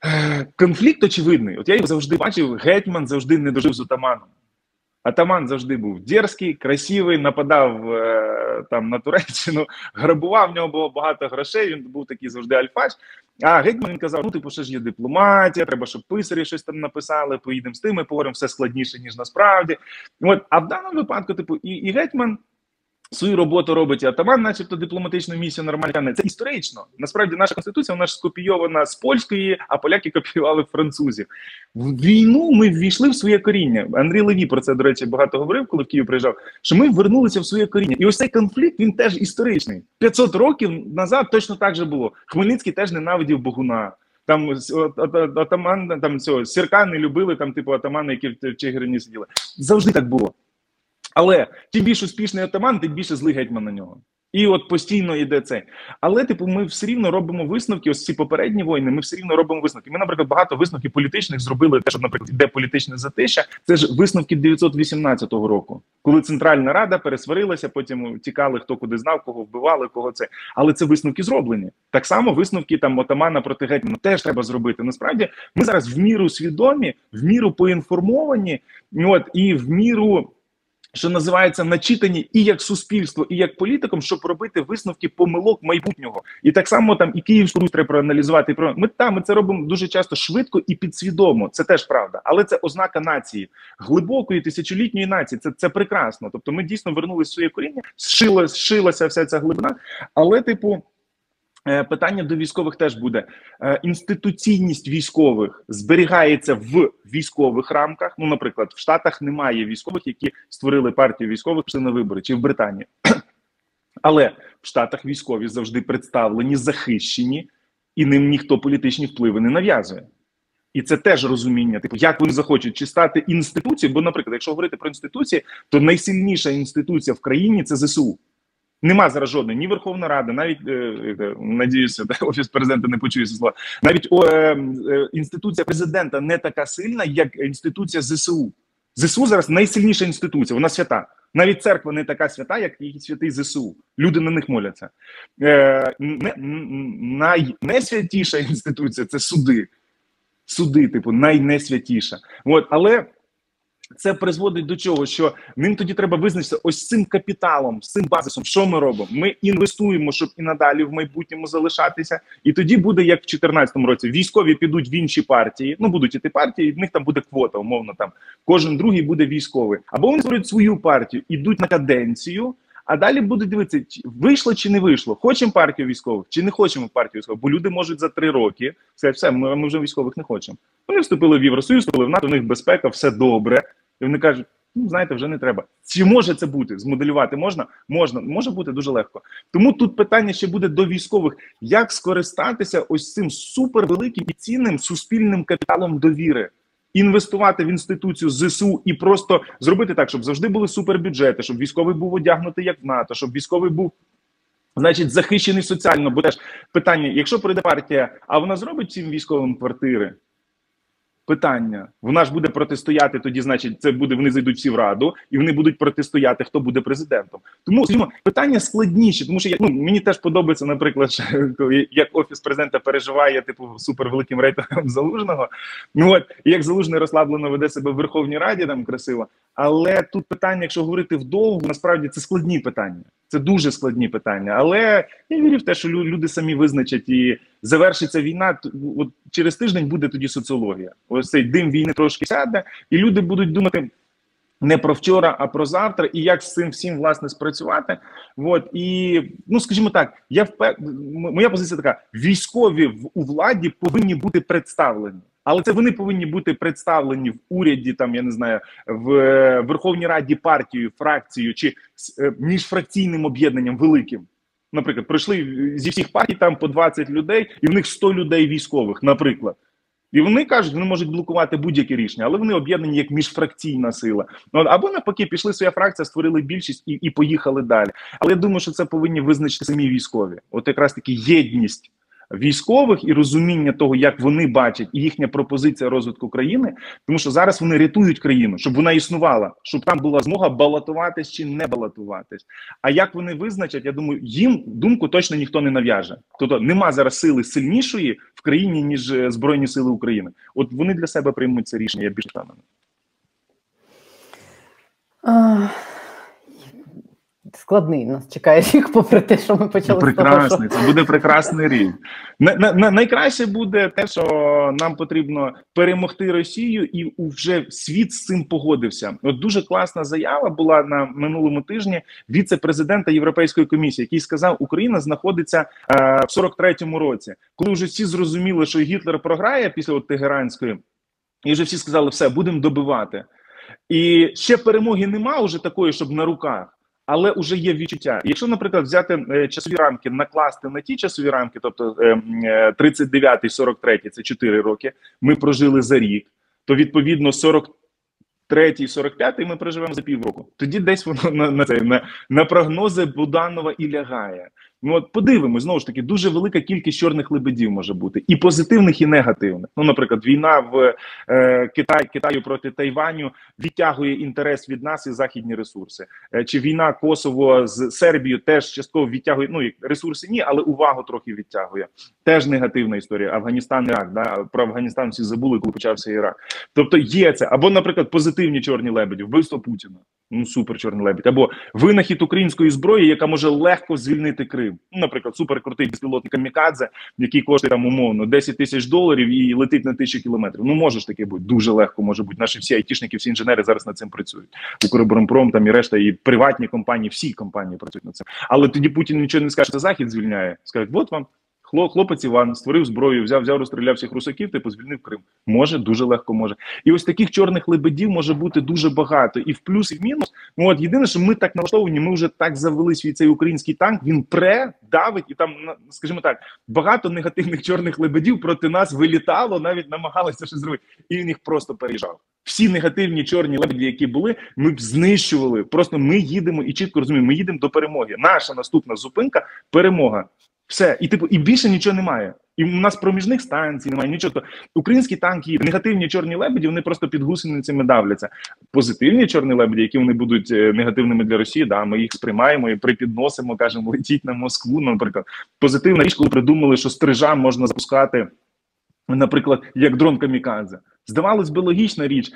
е, конфлікт очевидний. От я його завжди бачив, гетьман завжди не дожив з отаманом. Атаман завжди був дерзкий, красивий, нападав е, там на Туреччину, [LAUGHS] грабував в нього було багато грошей. Він був такий завжди альфач. А гетьман він казав: ну, типу, що ж є дипломатія, треба, щоб писарі щось там написали. Поїдемо з тими, поговоримо все складніше ніж насправді. От, а в даному випадку, типу, і, і гетьман. Свою роботу робить атаман, начебто дипломатичну місію нормальна. Це історично. Насправді наша конституція вона ж скопійована з польської, а поляки копіювали французів. В війну ми ввійшли в своє коріння. Андрій Леві про це, до речі, багато говорив, коли в Київ приїжджав. Що ми вернулися в своє коріння. І ось цей конфлікт він теж історичний. 500 років назад точно так же було. Хмельницький теж ненавидів Богуна. Там атаман, там цього сірка не любили, там, типу, атамани, які в Чигирині сиділи. Завжди так було. Але чим більш успішний атаман, тим більше злий гетьман на нього. І от постійно йде це. Але, типу, ми все рівно робимо висновки. Ось ці попередні війни, ми все рівно робимо висновки. Ми, наприклад, багато висновків політичних зробили те, що, наприклад, іде політичне затища. Це ж висновки 918 року, коли Центральна Рада пересварилася, потім тікали, хто куди знав, кого вбивали, кого це. Але це висновки зроблені. Так само висновки там отамана проти гетьмана теж треба зробити. Насправді, ми зараз в міру свідомі, в міру поінформовані, от і в міру що називається начитані і як суспільство, і як політиком, щоб робити висновки помилок майбутнього. І так само там і Київську Русь треба проаналізувати. І про ми там ми це робимо дуже часто швидко і підсвідомо. Це теж правда, але це ознака нації глибокої тисячолітньої нації. Це це прекрасно. Тобто, ми дійсно вернулися в своє коріння, зшила, зшилася вся ця глибина, але типу. Е, питання до військових теж буде е, інституційність військових зберігається в військових рамках. Ну, наприклад, в Штатах немає військових, які створили партію військових на вибори, чи в Британії. [CLEARS THROAT] Але в Штатах військові завжди представлені, захищені, і ним ніхто політичні впливи не нав'язує. І це теж розуміння, типу, як вони захочуть чи стати інституцією. Бо, наприклад, якщо говорити про інституції, то найсильніша інституція в країні це ЗСУ. Нема зараз жодної ні Верховна Рада, навіть е, е, надіюся, [LAUGHS] офіс президента не почує це слова. Навіть о, е, е, інституція президента не така сильна, як інституція ЗСУ. ЗСУ зараз найсильніша інституція. Вона свята. Навіть церква не така свята, як і святий ЗСУ. Люди на них моляться. Е, не, Найнесвятіша інституція це суди. Суди, типу, найнесвятіша. От, але це призводить до чого, що ним тоді треба визначитися ось цим капіталом, з цим базисом. Що ми робимо? Ми інвестуємо, щоб і надалі в майбутньому залишатися. І тоді буде як в 2014 році. Військові підуть в інші партії. Ну будуть іти партії, і в них там буде квота, умовно там. Кожен другий буде військовий. Або вони створюють свою партію, ідуть на каденцію. А далі будуть дивитися, вийшло чи не вийшло. Хочемо партію військових, чи не хочемо партію військових, бо люди можуть за три роки сказати, все, ми, ми вже військових не хочемо. Вони вступили в Євросоюз, вступили в НАТО, у них безпека, все добре. І вони кажуть, ну знаєте, вже не треба. Чи може це бути? Змоделювати можна? Можна, може бути дуже легко. Тому тут питання ще буде до військових: як скористатися ось цим супервеликим і цінним суспільним капіталом довіри. Інвестувати в інституцію ЗСУ і просто зробити так, щоб завжди були супербюджети, щоб військовий був одягнутий як в НАТО, щоб військовий був, значить, захищений соціально. Бо теж питання: якщо прийде партія, а вона зробить цим військовим квартири, Питання вона ж буде протистояти. Тоді, значить, це буде. Вони зайдуть всі в раду, і вони будуть протистояти, хто буде президентом. Тому скажімо, питання складніші, тому що я ну мені теж подобається, наприклад, як офіс президента переживає типу супервеликим рейтингом залужного. Ну от як залужний розслаблено веде себе в Верховній Раді, там красиво. Але тут питання, якщо говорити вдовго, насправді це складні питання. Це дуже складні питання. Але я вірю в те, що люди самі визначать і завершиться війна. От через тиждень буде тоді соціологія. Ось цей дим війни трошки сяде, і люди будуть думати. Не про вчора, а про завтра, і як з цим всім власне спрацювати. От і ну скажімо так, я впев... моя позиція така: військові в у владі повинні бути представлені. Але це вони повинні бути представлені в уряді, там я не знаю, в е, Верховній Раді партією, фракцією чи е, міжфракційним об'єднанням великим. Наприклад, пройшли зі всіх партій там по 20 людей, і в них 100 людей військових, наприклад. І вони кажуть, вони можуть блокувати будь-які рішення, але вони об'єднані як міжфракційна сила. Ну або навпаки, пішли своя фракція, створили більшість і і поїхали далі. Але я думаю, що це повинні визначити самі військові. От якраз таки єдність військових і розуміння того, як вони бачать і їхня пропозиція розвитку країни, тому що зараз вони рятують країну, щоб вона існувала, щоб там була змога балотуватись чи не балотуватись. А як вони визначать, я думаю, їм думку точно ніхто не нав'яже. Тобто нема зараз сили сильнішої в країні ніж е, збройні сили України. От вони для себе приймуть це рішення. Я більш впевнений складний нас чекає рік, попри те, що ми почали прекрасний. того, що... Це буде прекрасний рік. На, на, на, найкраще буде те, що нам потрібно перемогти Росію, і вже світ з цим погодився. От дуже класна заява була на минулому тижні віце-президента Європейської комісії, який сказав, Україна знаходиться е, в 43-му році, коли вже всі зрозуміли, що Гітлер програє після от Тегеранської, і вже всі сказали, все будемо добивати. І ще перемоги нема уже такої, щоб на руках але вже є відчуття. Якщо, наприклад, взяти е, часові рамки, накласти на ті часові рамки, тобто 39 43 – це 4 роки, ми прожили за рік, то відповідно 43 45 ми проживемо за півроку. Тоді десь воно на на, це, на, на прогнози Буданова і лягає. Ну от подивимось, знову ж таки, дуже велика кількість чорних лебедів може бути і позитивних, і негативних. Ну, наприклад, війна в е, Китай Китаю проти Тайваню відтягує інтерес від нас і західні ресурси. Е, чи війна Косово з Сербією теж частково відтягує. Ну ресурси ні, але увагу трохи відтягує. Теж негативна історія. Афганістан, Ірак, да про Афганістан всі забули, коли почався Ірак. Тобто є це або, наприклад, позитивні чорні лебеді, вбивство Путіна. Ну, супер чорний лебідь. Або винахід української зброї, яка може легко звільнити Крим. Ну, наприклад, суперкрутий безпілотний камікадзе, який коштує там умовно 10 тисяч доларів і летить на тисячу кілометрів. Ну може ж таке бути дуже легко. Може бути. Наші всі айтішники, всі інженери зараз над цим працюють. Укроборонпром там і решта, і приватні компанії, всі компанії працюють над цим. Але тоді Путін нічого не скаже, захід звільняє. Скажуть, от вам хлопець Іван створив зброю, взяв, взяв, розстріляв всіх русаків, типу звільнив Крим. Може, дуже легко може. І ось таких чорних лебедів може бути дуже багато. І в плюс, і в мінус. Ну от єдине, що ми так налаштовані, ми вже так завели свій цей український танк. Він пре, давить, і там, скажімо так, багато негативних чорних лебедів проти нас вилітало, навіть намагалися щось зробити. І він їх просто переїжджав. Всі негативні чорні лебеді, які були, ми б знищували. Просто ми їдемо і чітко розуміємо, ми їдемо до перемоги. Наша наступна зупинка перемога. Все, і типу, і більше нічого немає. І у нас проміжних станцій немає нічого. Українські танки, негативні чорні лебеді, вони просто під гусеницями давляться. Позитивні чорні лебеді, які вони будуть е, негативними для Росії, да, ми їх сприймаємо і припідносимо, кажемо, летіть на Москву. Наприклад, позитивна річ, коли придумали, що стрижа можна запускати, наприклад, як дрон камікадзе. Здавалось би, логічна річ,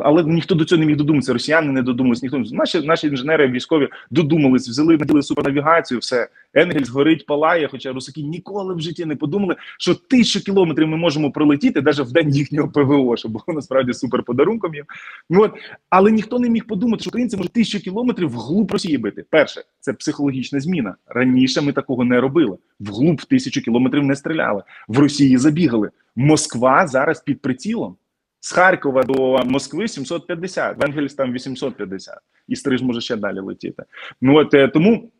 але ніхто до цього не міг додуматися. Росіяни не додумались, ніхто наші наші інженери військові додумались, взяли наділи супернавігацію, все Енгельс горить, палає. Хоча русаки ніколи в житті не подумали, що тисячу кілометрів ми можемо пролетіти навіть в день їхнього ПВО, що було насправді супер подарунком їм. Ну от але ніхто не міг подумати, що українці можуть тисячу кілометрів вглуб Росії бити. Перше, це психологічна зміна. Раніше ми такого не робили. Вглуб тисячу кілометрів не стріляли. В Росії забігали. Moskva зараз під прицілом. З Харкова до Москви 750, в Енгельс там 850. І Стриж може ще далі летіти. Ну от е, тому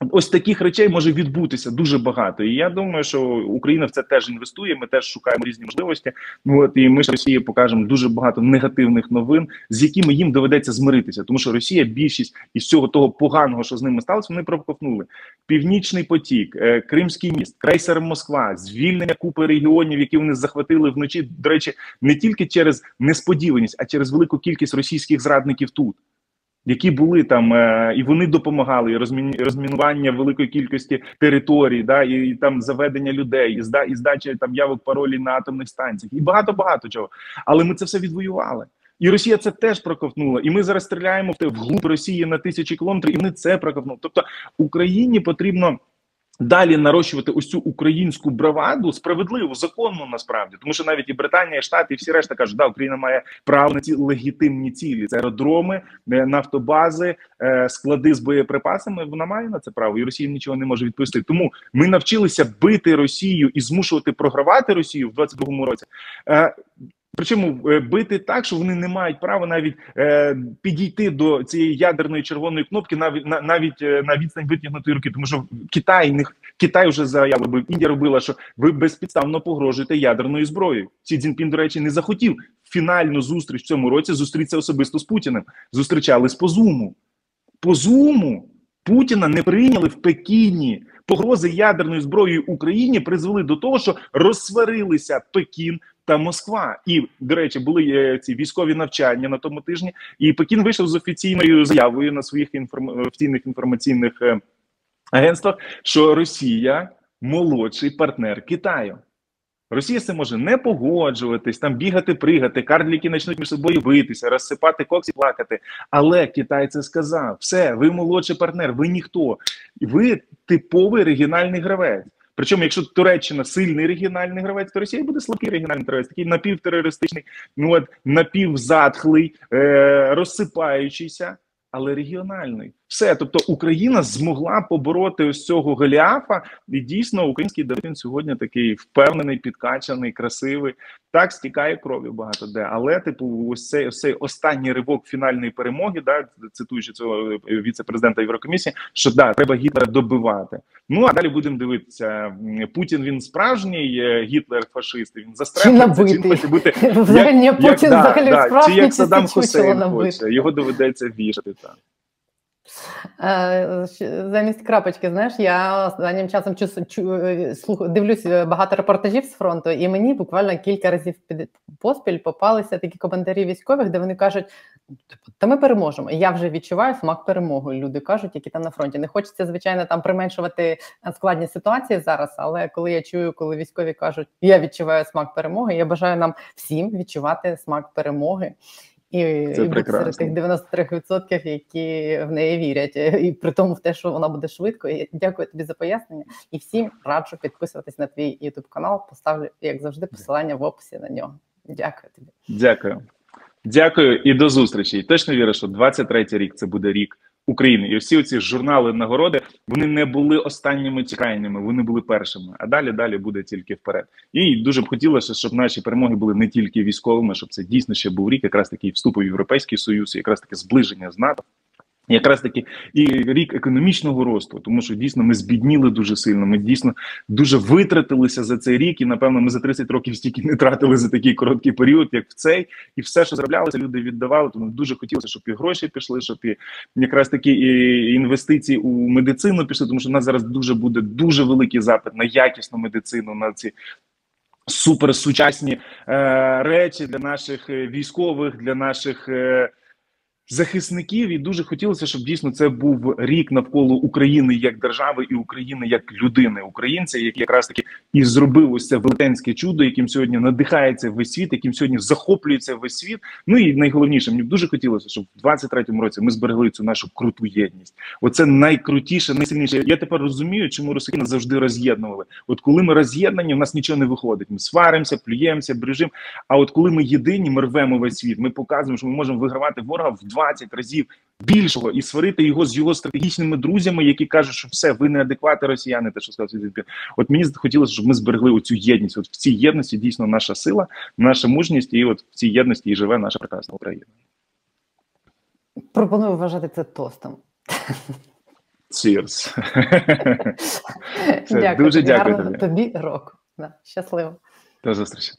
Ось таких речей може відбутися дуже багато, і я думаю, що Україна в це теж інвестує. Ми теж шукаємо різні можливості. Ну от і ми ж Росії покажемо дуже багато негативних новин, з якими їм доведеться змиритися, тому що Росія більшість із цього того поганого, що з ними сталося, вони проковтнули. Північний потік, е, Кримський міст, крейсер Москва, звільнення купи регіонів, які вони захватили вночі. До речі, не тільки через несподіваність, а через велику кількість російських зрадників тут які були там, е, і вони допомагали і розмінування великої кількості територій, да і, і там заведення людей, і зда і здача там явок паролі на атомних станціях, і багато багато чого. Але ми це все відвоювали. І Росія це теж проковтнула. І ми зараз стріляємо в глуб Росії на тисячі кілометрів, і вони це проковтнули. Тобто Україні потрібно. Далі нарощувати ось цю українську браваду справедливу, законну насправді, тому що навіть і Британія, і Штати, і всі решта кажуть, да, Україна має право на ці легітимні цілі. Це аеродроми, е, нафтобази, е, склади з боєприпасами. Вона має на це право, і Росія нічого не може відповісти. Тому ми навчилися бити Росію і змушувати програвати Росію в 22-му році. Причому е, бити так, що вони не мають права навіть е, підійти до цієї ядерної червоної кнопки, навіть на навіть е, на відстань витягнутої руки, тому що Китай не Китай вже заяву робив, Індія робила, що ви безпідставно погрожуєте ядерною зброєю. Сі Цзіньпін, до речі, не захотів фінальну зустріч в цьому році зустрітися особисто з Путіним. Зустрічались по зуму. По зуму Путіна не прийняли в Пекіні. Погрози ядерною зброєю Україні призвели до того, що розсварилися Пекін та Москва. І до речі, були е, ці військові навчання на тому тижні. І Пекін вийшов з офіційною заявою на своїх інформ... офіційних інформаційних е, агентствах, що Росія молодший партнер Китаю. Росія це може не погоджуватись, там бігати, пригати, карліки почнуть між собою битися, розсипати коксі, плакати. Але Китай це сказав: все, ви молодший партнер, ви ніхто, ви типовий регіональний гравець. Причому, якщо Туреччина сильний регіональний гравець, то Росія буде слабкий регіональний гравець, такий напівтерористичний, ну от напівзатхлий, е, розсипаючийся, але регіональний. Все, тобто Україна змогла побороти ось цього Голіафа, і дійсно український Давид сьогодні такий впевнений, підкачаний, красивий. Так стікає кров'ю багато де. Але, типу, ось цей ось цей останній ривок фінальної перемоги, да, цитуючи цього е, віце-президента Єврокомісії, що да, треба Гітлера добивати. Ну а далі будемо дивитися. Путін він справжній е, Гітлер, фашист. Він застрелиться, чи хоче бути взагалі як, Путін як, взагалі да, справжній, чи як Саддам Хусейн хоче. Його доведеться вішати так. Е, замість крапочки, знаєш, я останнім часом чу, чу, е, слух, дивлюсь е, багато репортажів з фронту, і мені буквально кілька разів під поспіль попалися такі коментарі військових, де вони кажуть: типу, та ми переможемо. Я вже відчуваю смак перемоги. Люди кажуть, які там на фронті. Не хочеться, звичайно, там применшувати складні ситуації зараз. Але коли я чую, коли військові кажуть, я відчуваю смак перемоги, я бажаю нам всім відчувати смак перемоги. І, Це і бути серед тих 93%, які в неї вірять, і при тому в те, що вона буде швидко. І дякую тобі за пояснення. І всім раджу підписуватись на твій YouTube канал. Поставлю, як завжди, посилання в описі на нього. Дякую тобі. Дякую. Дякую і до зустрічі. І точно вірю, що 23-й рік це буде рік України. І всі ці журнали нагороди вони не були останніми чи крайніми, вони були першими. А далі далі буде тільки вперед. І дуже б хотілося, щоб наші перемоги були не тільки військовими, щоб це дійсно ще був рік, якраз такий вступу в Європейський Союз, якраз таке зближення з НАТО. Якраз таки і рік економічного росту, тому що дійсно ми збідніли дуже сильно. Ми дійсно дуже витратилися за цей рік, і напевно ми за 30 років стільки не тратили за такий короткий період, як в цей, і все, що зароблялося, люди віддавали. Тому дуже хотілося, щоб і гроші пішли, щоб і якраз такі і інвестиції у медицину пішли, тому що в нас зараз дуже буде дуже великий запит на якісну медицину, на ці. Суперсучасні е, речі для наших е, військових, для наших е, захисників, і дуже хотілося, щоб дійсно це був рік навколо України як держави і України як людини, українця, який якраз таки і зробив ось це велетенське чудо, яким сьогодні надихається весь світ, яким сьогодні захоплюється весь світ. Ну і найголовніше, мені б дуже хотілося, щоб в 23-му році ми зберегли цю нашу круту єдність. Оце найкрутіше, найсильніше. Я тепер розумію, чому росіяни завжди роз'єднували. От коли ми роз'єднані, в нас нічого не виходить. Ми сваримося, плюємося, брежимо. А от коли ми єдині, ми рвемо весь світ. Ми показуємо, що ми можемо вигравати ворога в 20 разів більшого і сварити його з його стратегічними друзями, які кажуть, що все, ви неадеквати росіяни, те, що сказав От мені хотілося, щоб ми зберегли оцю єдність. От в цій єдності дійсно наша сила, наша мужність, і от в цій єдності і живе наша прекрасна Україна. Пропоную вважати це тостом. Cheers. [LAUGHS] Дякую. дуже дякую тобі. тобі року. Да, щасливо. До зустрічі.